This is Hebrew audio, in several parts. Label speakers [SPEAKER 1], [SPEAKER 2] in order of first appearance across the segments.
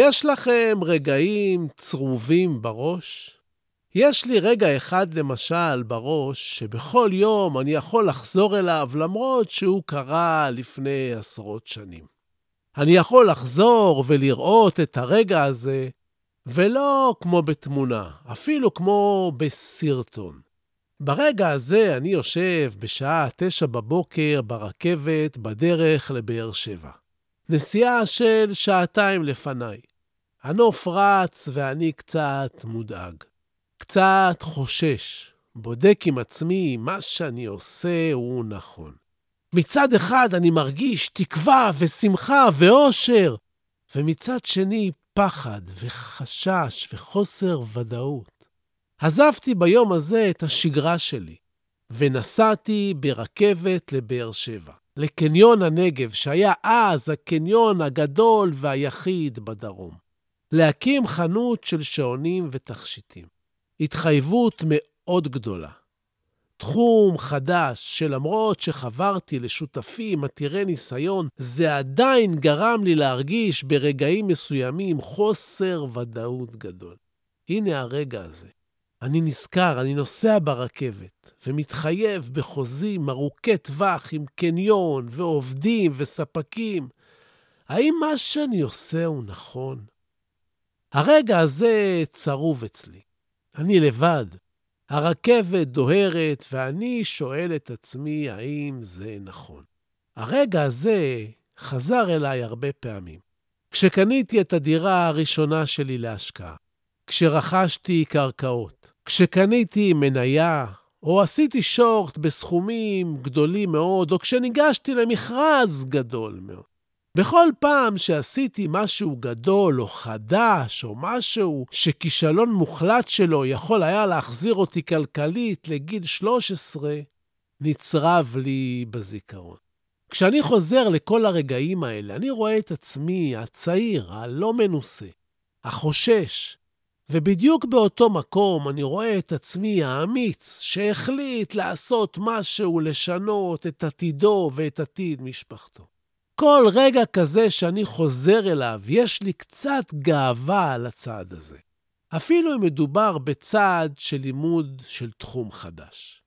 [SPEAKER 1] יש לכם רגעים צרובים בראש? יש לי רגע אחד למשל בראש, שבכל יום אני יכול לחזור אליו למרות שהוא קרה לפני עשרות שנים. אני יכול לחזור ולראות את הרגע הזה, ולא כמו בתמונה, אפילו כמו בסרטון. ברגע הזה אני יושב בשעה תשע בבוקר ברכבת בדרך לבאר שבע. נסיעה של שעתיים לפניי. הנוף רץ ואני קצת מודאג. קצת חושש, בודק עם עצמי אם מה שאני עושה הוא נכון. מצד אחד אני מרגיש תקווה ושמחה ואושר, ומצד שני פחד וחשש וחוסר ודאות. עזבתי ביום הזה את השגרה שלי, ונסעתי ברכבת לבאר שבע. לקניון הנגב, שהיה אז הקניון הגדול והיחיד בדרום. להקים חנות של שעונים ותכשיטים. התחייבות מאוד גדולה. תחום חדש, שלמרות שחברתי לשותפים עתירי ניסיון, זה עדיין גרם לי להרגיש ברגעים מסוימים חוסר ודאות גדול. הנה הרגע הזה. אני נזכר, אני נוסע ברכבת ומתחייב בחוזים ארוכי טווח עם קניון ועובדים וספקים. האם מה שאני עושה הוא נכון? הרגע הזה צרוב אצלי. אני לבד. הרכבת דוהרת, ואני שואל את עצמי האם זה נכון. הרגע הזה חזר אליי הרבה פעמים. כשקניתי את הדירה הראשונה שלי להשקעה, כשרכשתי קרקעות, כשקניתי מניה, או עשיתי שורט בסכומים גדולים מאוד, או כשניגשתי למכרז גדול מאוד. בכל פעם שעשיתי משהו גדול או חדש, או משהו שכישלון מוחלט שלו יכול היה להחזיר אותי כלכלית לגיל 13, נצרב לי בזיכרון. כשאני חוזר לכל הרגעים האלה, אני רואה את עצמי, הצעיר, הלא מנוסה, החושש, ובדיוק באותו מקום אני רואה את עצמי האמיץ, שהחליט לעשות משהו, לשנות את עתידו ואת עתיד משפחתו. כל רגע כזה שאני חוזר אליו, יש לי קצת גאווה על הצעד הזה. אפילו אם מדובר בצעד של לימוד של תחום חדש.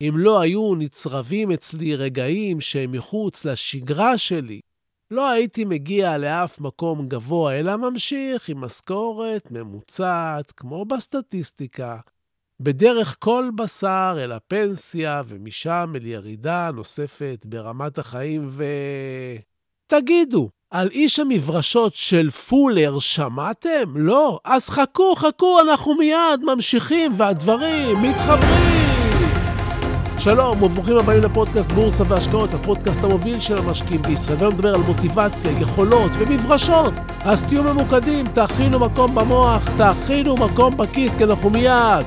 [SPEAKER 1] אם לא היו נצרבים אצלי רגעים שהם מחוץ לשגרה שלי, לא הייתי מגיע לאף מקום גבוה, אלא ממשיך עם משכורת ממוצעת, כמו בסטטיסטיקה, בדרך כל בשר אל הפנסיה, ומשם אל ירידה נוספת ברמת החיים ו... תגידו, על איש המברשות של פולר שמעתם? לא? אז חכו, חכו, אנחנו מיד ממשיכים והדברים מתחברים. שלום וברוכים הבאים לפודקאסט בורסה והשקעות, הפודקאסט המוביל של המשקיעים בישראל. והיום נדבר על מוטיבציה, יכולות ומברשות. אז תהיו ממוקדים, תאכינו מקום במוח, תאכינו מקום בכיס, כי אנחנו מיד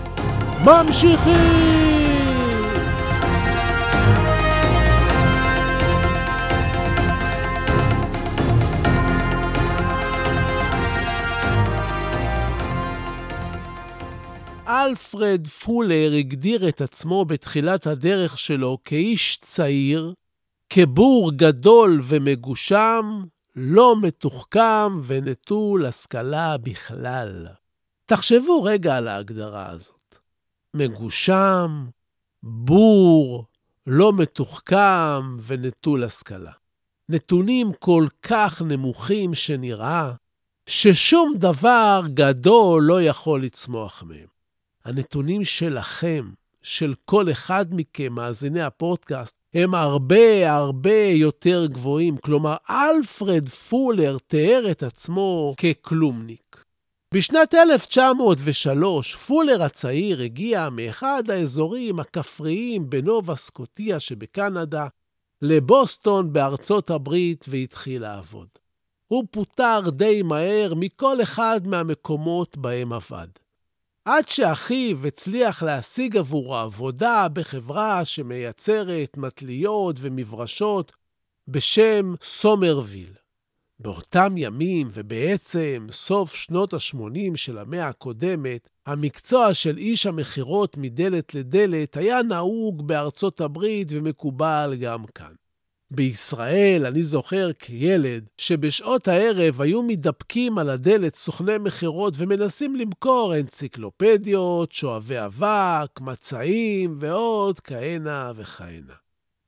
[SPEAKER 1] ממשיכים! אלפרד פולר הגדיר את עצמו בתחילת הדרך שלו כאיש צעיר, כבור גדול ומגושם, לא מתוחכם ונטול השכלה בכלל. תחשבו רגע על ההגדרה הזאת. מגושם, בור, לא מתוחכם ונטול השכלה. נתונים כל כך נמוכים שנראה ששום דבר גדול לא יכול לצמוח מהם. הנתונים שלכם, של כל אחד מכם, מאזיני הפודקאסט, הם הרבה הרבה יותר גבוהים. כלומר, אלפרד פולר תיאר את עצמו ככלומניק. בשנת 1903, פולר הצעיר הגיע מאחד האזורים הכפריים בנובה סקוטיה שבקנדה לבוסטון בארצות הברית והתחיל לעבוד. הוא פוטר די מהר מכל אחד מהמקומות בהם עבד. עד שאחיו הצליח להשיג עבורו עבודה בחברה שמייצרת מטליות ומברשות בשם סומרוויל. באותם ימים, ובעצם סוף שנות ה-80 של המאה הקודמת, המקצוע של איש המכירות מדלת לדלת היה נהוג בארצות הברית ומקובל גם כאן. בישראל, אני זוכר כילד, שבשעות הערב היו מתדפקים על הדלת סוכני מכירות ומנסים למכור אנציקלופדיות, שואבי אבק, מצעים ועוד כהנה וכהנה.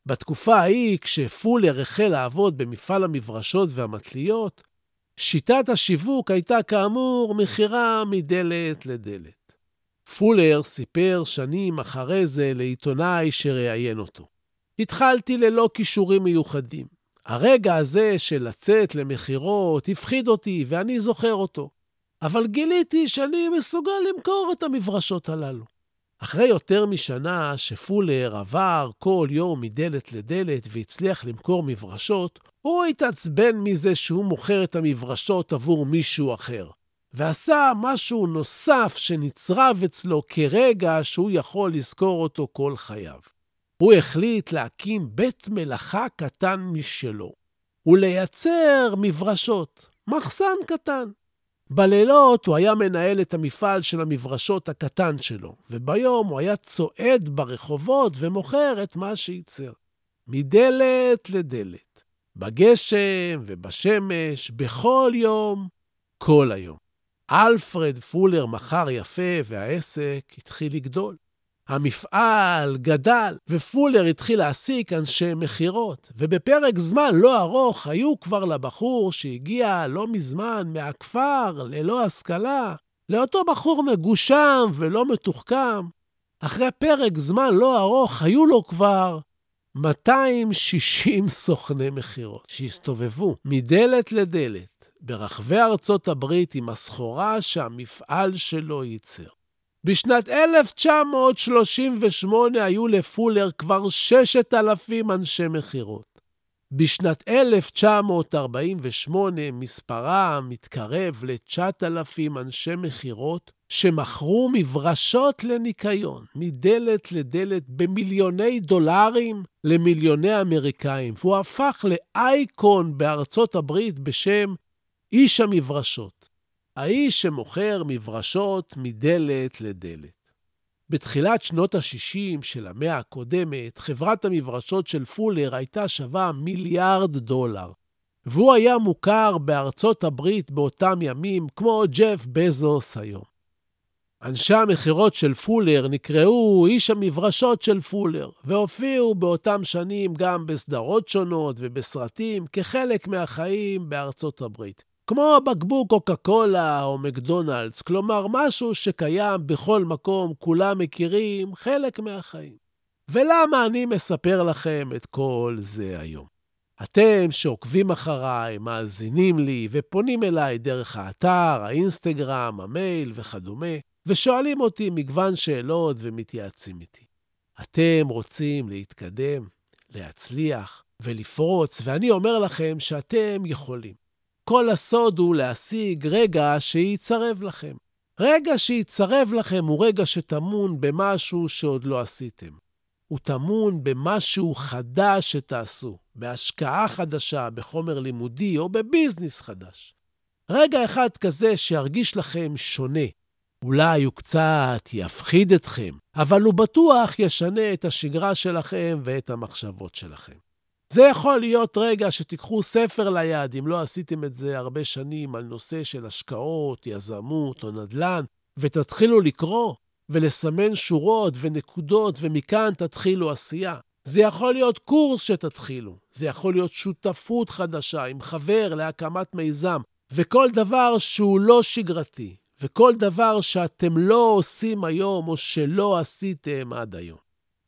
[SPEAKER 1] בתקופה ההיא, כשפולר החל לעבוד במפעל המברשות והמטליות, שיטת השיווק הייתה כאמור מכירה מדלת לדלת. פולר סיפר שנים אחרי זה לעיתונאי שראיין אותו. התחלתי ללא כישורים מיוחדים. הרגע הזה של לצאת למכירות הפחיד אותי, ואני זוכר אותו. אבל גיליתי שאני מסוגל למכור את המברשות הללו. אחרי יותר משנה שפולר עבר כל יום מדלת לדלת והצליח למכור מברשות, הוא התעצבן מזה שהוא מוכר את המברשות עבור מישהו אחר, ועשה משהו נוסף שנצרב אצלו כרגע שהוא יכול לזכור אותו כל חייו. הוא החליט להקים בית מלאכה קטן משלו, ולייצר מברשות, מחסן קטן. בלילות הוא היה מנהל את המפעל של המברשות הקטן שלו, וביום הוא היה צועד ברחובות ומוכר את מה שייצר. מדלת לדלת, בגשם ובשמש, בכל יום, כל היום. אלפרד פולר מכר יפה והעסק התחיל לגדול. המפעל גדל, ופולר התחיל להעסיק אנשי מכירות, ובפרק זמן לא ארוך היו כבר לבחור שהגיע לא מזמן מהכפר, ללא השכלה, לאותו בחור מגושם ולא מתוחכם. אחרי פרק זמן לא ארוך היו לו כבר 260 סוכני מכירות שהסתובבו מדלת לדלת ברחבי ארצות הברית עם הסחורה שהמפעל שלו ייצר. בשנת 1938 היו לפולר כבר 6,000 אנשי מכירות. בשנת 1948 מספרם מתקרב ל-9,000 אנשי מכירות שמכרו מברשות לניקיון, מדלת לדלת, במיליוני דולרים למיליוני אמריקאים, והוא הפך לאייקון בארצות הברית בשם איש המברשות. האיש שמוכר מברשות מדלת לדלת. בתחילת שנות ה-60 של המאה הקודמת, חברת המברשות של פולר הייתה שווה מיליארד דולר, והוא היה מוכר בארצות הברית באותם ימים כמו ג'ף בזוס היום. אנשי המכירות של פולר נקראו איש המברשות של פולר, והופיעו באותם שנים גם בסדרות שונות ובסרטים כחלק מהחיים בארצות הברית. כמו בקבוק קוקה קולה או מקדונלדס, כלומר משהו שקיים בכל מקום, כולם מכירים, חלק מהחיים. ולמה אני מספר לכם את כל זה היום? אתם שעוקבים אחריי, מאזינים לי ופונים אליי דרך האתר, האינסטגרם, המייל וכדומה, ושואלים אותי מגוון שאלות ומתייעצים איתי. אתם רוצים להתקדם, להצליח ולפרוץ, ואני אומר לכם שאתם יכולים. כל הסוד הוא להשיג רגע שיצרב לכם. רגע שיצרב לכם הוא רגע שטמון במשהו שעוד לא עשיתם. הוא טמון במשהו חדש שתעשו, בהשקעה חדשה, בחומר לימודי או בביזנס חדש. רגע אחד כזה שירגיש לכם שונה. אולי הוא קצת יפחיד אתכם, אבל הוא בטוח ישנה את השגרה שלכם ואת המחשבות שלכם. זה יכול להיות רגע שתיקחו ספר ליד, אם לא עשיתם את זה הרבה שנים, על נושא של השקעות, יזמות או נדל"ן, ותתחילו לקרוא ולסמן שורות ונקודות, ומכאן תתחילו עשייה. זה יכול להיות קורס שתתחילו, זה יכול להיות שותפות חדשה עם חבר להקמת מיזם, וכל דבר שהוא לא שגרתי, וכל דבר שאתם לא עושים היום או שלא עשיתם עד היום.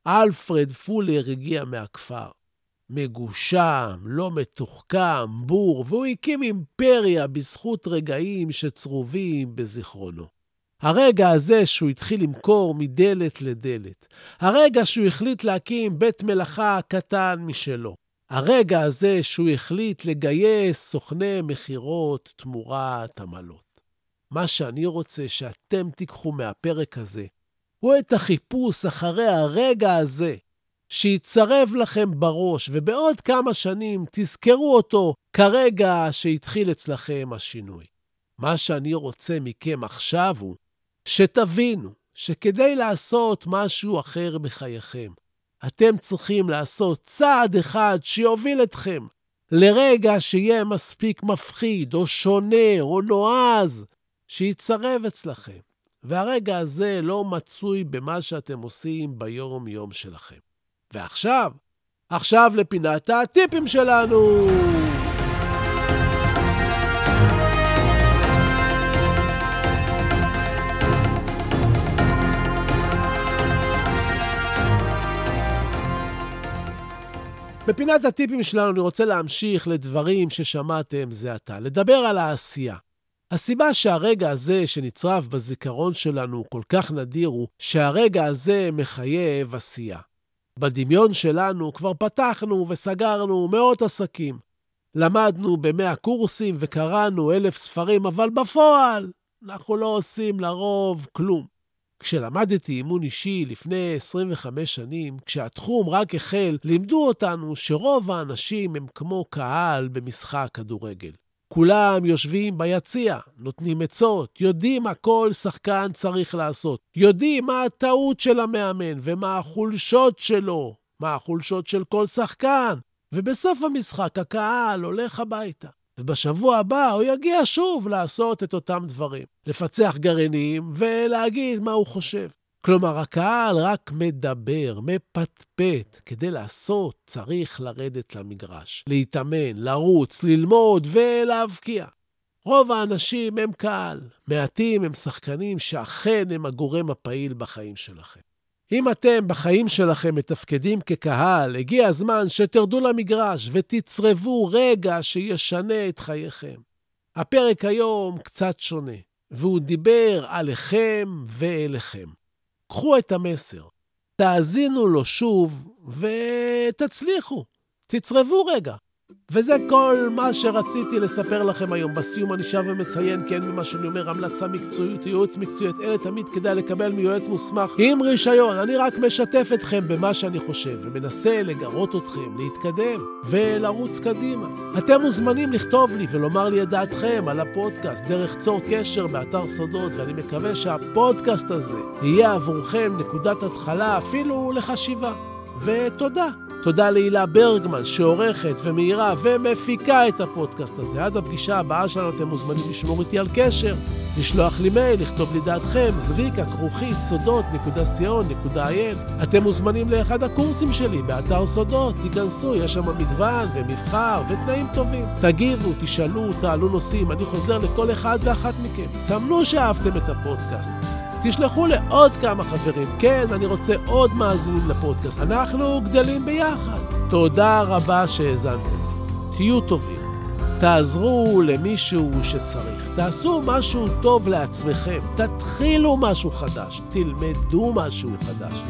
[SPEAKER 1] אלפרד פולר הגיע מהכפר. מגושם, לא מתוחכם, בור, והוא הקים אימפריה בזכות רגעים שצרובים בזיכרונו. הרגע הזה שהוא התחיל למכור מדלת לדלת. הרגע שהוא החליט להקים בית מלאכה קטן משלו. הרגע הזה שהוא החליט לגייס סוכני מכירות תמורת עמלות. מה שאני רוצה שאתם תיקחו מהפרק הזה, הוא את החיפוש אחרי הרגע הזה, שיצרב לכם בראש, ובעוד כמה שנים תזכרו אותו כרגע שהתחיל אצלכם השינוי. מה שאני רוצה מכם עכשיו הוא שתבינו שכדי לעשות משהו אחר בחייכם, אתם צריכים לעשות צעד אחד שיוביל אתכם לרגע שיהיה מספיק מפחיד, או שונה, או נועז, שיצרב אצלכם. והרגע הזה לא מצוי במה שאתם עושים ביום-יום שלכם. ועכשיו, עכשיו לפינת הטיפים שלנו. בפינת הטיפים שלנו אני רוצה להמשיך לדברים ששמעתם זה עתה, לדבר על העשייה. הסיבה שהרגע הזה שנצרב בזיכרון שלנו כל כך נדיר הוא שהרגע הזה מחייב עשייה. בדמיון שלנו כבר פתחנו וסגרנו מאות עסקים. למדנו במאה קורסים וקראנו אלף ספרים, אבל בפועל אנחנו לא עושים לרוב כלום. כשלמדתי אימון אישי לפני 25 שנים, כשהתחום רק החל, לימדו אותנו שרוב האנשים הם כמו קהל במשחק כדורגל. כולם יושבים ביציע, נותנים עצות, יודעים מה כל שחקן צריך לעשות, יודעים מה הטעות של המאמן ומה החולשות שלו, מה החולשות של כל שחקן, ובסוף המשחק הקהל הולך הביתה. ובשבוע הבא הוא יגיע שוב לעשות את אותם דברים. לפצח גרעינים ולהגיד מה הוא חושב. כלומר, הקהל רק מדבר, מפטפט. כדי לעשות צריך לרדת למגרש, להתאמן, לרוץ, ללמוד ולהבקיע. רוב האנשים הם קהל, מעטים הם שחקנים שאכן הם הגורם הפעיל בחיים שלכם. אם אתם בחיים שלכם מתפקדים כקהל, הגיע הזמן שתרדו למגרש ותצרבו רגע שישנה את חייכם. הפרק היום קצת שונה, והוא דיבר עליכם ואליכם. קחו את המסר, תאזינו לו שוב ותצליחו. תצרבו רגע. וזה כל מה שרציתי לספר לכם היום. בסיום אני שב ומציין, כן, ממה שאני אומר, המלצה מקצועית, ייעוץ מקצועית, אלה תמיד כדאי לקבל מיועץ מוסמך עם רישיון. אני רק משתף אתכם במה שאני חושב, ומנסה לגרות אתכם להתקדם ולרוץ קדימה. אתם מוזמנים לכתוב לי ולומר לי את דעתכם על הפודקאסט דרך צור קשר באתר סודות, ואני מקווה שהפודקאסט הזה יהיה עבורכם נקודת התחלה אפילו לחשיבה. ותודה. תודה להילה ברגמן, שעורכת ומאירה ומפיקה את הפודקאסט הזה. עד הפגישה הבאה שלנו אתם מוזמנים לשמור איתי על קשר, לשלוח לי מייל, לכתוב לי דעתכם, זביקה, כרוכית, סודות.co.il. אתם מוזמנים לאחד הקורסים שלי באתר סודות, תיכנסו, יש שם מגוון ומבחר ותנאים טובים. תגיבו, תשאלו, תעלו נושאים, אני חוזר לכל אחד ואחת מכם. סמנו שאהבתם את הפודקאסט. תשלחו לעוד כמה חברים. כן, אני רוצה עוד מאזינים לפודקאסט. אנחנו גדלים ביחד. תודה רבה שהאזנתם. תהיו טובים. תעזרו למישהו שצריך. תעשו משהו טוב לעצמכם. תתחילו משהו חדש. תלמדו משהו חדש.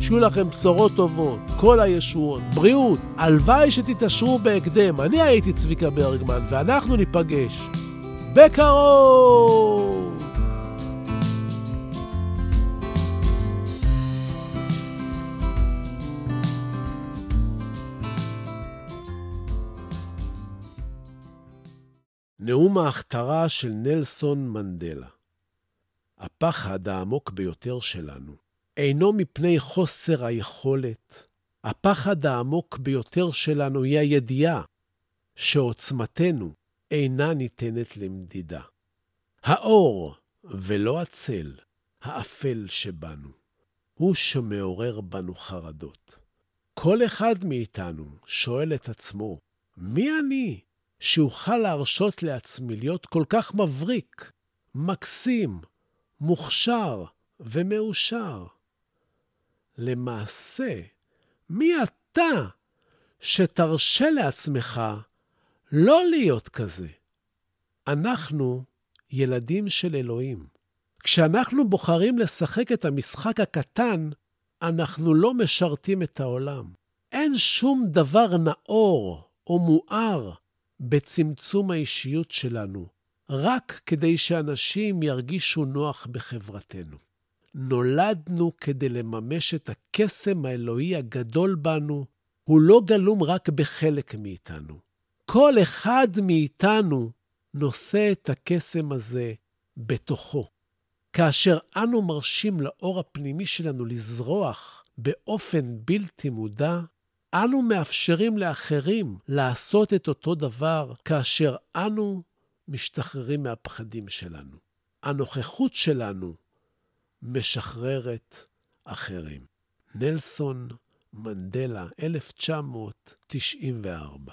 [SPEAKER 1] שיהיו לכם בשורות טובות, כל הישועות, בריאות. הלוואי שתתעשרו בהקדם. אני הייתי צביקה ברגמן, ואנחנו ניפגש בקרוב! נאום ההכתרה של נלסון מנדלה. הפחד העמוק ביותר שלנו אינו מפני חוסר היכולת. הפחד העמוק ביותר שלנו היא הידיעה שעוצמתנו אינה ניתנת למדידה. האור ולא הצל, האפל שבנו, הוא שמעורר בנו חרדות. כל אחד מאיתנו שואל את עצמו, מי אני שאוכל להרשות לעצמי להיות כל כך מבריק, מקסים, מוכשר ומאושר. למעשה, מי אתה שתרשה לעצמך לא להיות כזה? אנחנו ילדים של אלוהים. כשאנחנו בוחרים לשחק את המשחק הקטן, אנחנו לא משרתים את העולם. אין שום דבר נאור או מואר בצמצום האישיות שלנו, רק כדי שאנשים ירגישו נוח בחברתנו. נולדנו כדי לממש את הקסם האלוהי הגדול בנו, הוא לא גלום רק בחלק מאיתנו. כל אחד מאיתנו נושא את הקסם הזה בתוכו. כאשר אנו מרשים לאור הפנימי שלנו לזרוח באופן בלתי מודע, אנו מאפשרים לאחרים לעשות את אותו דבר כאשר אנו משתחררים מהפחדים שלנו. הנוכחות שלנו משחררת אחרים. נלסון מנדלה, 1994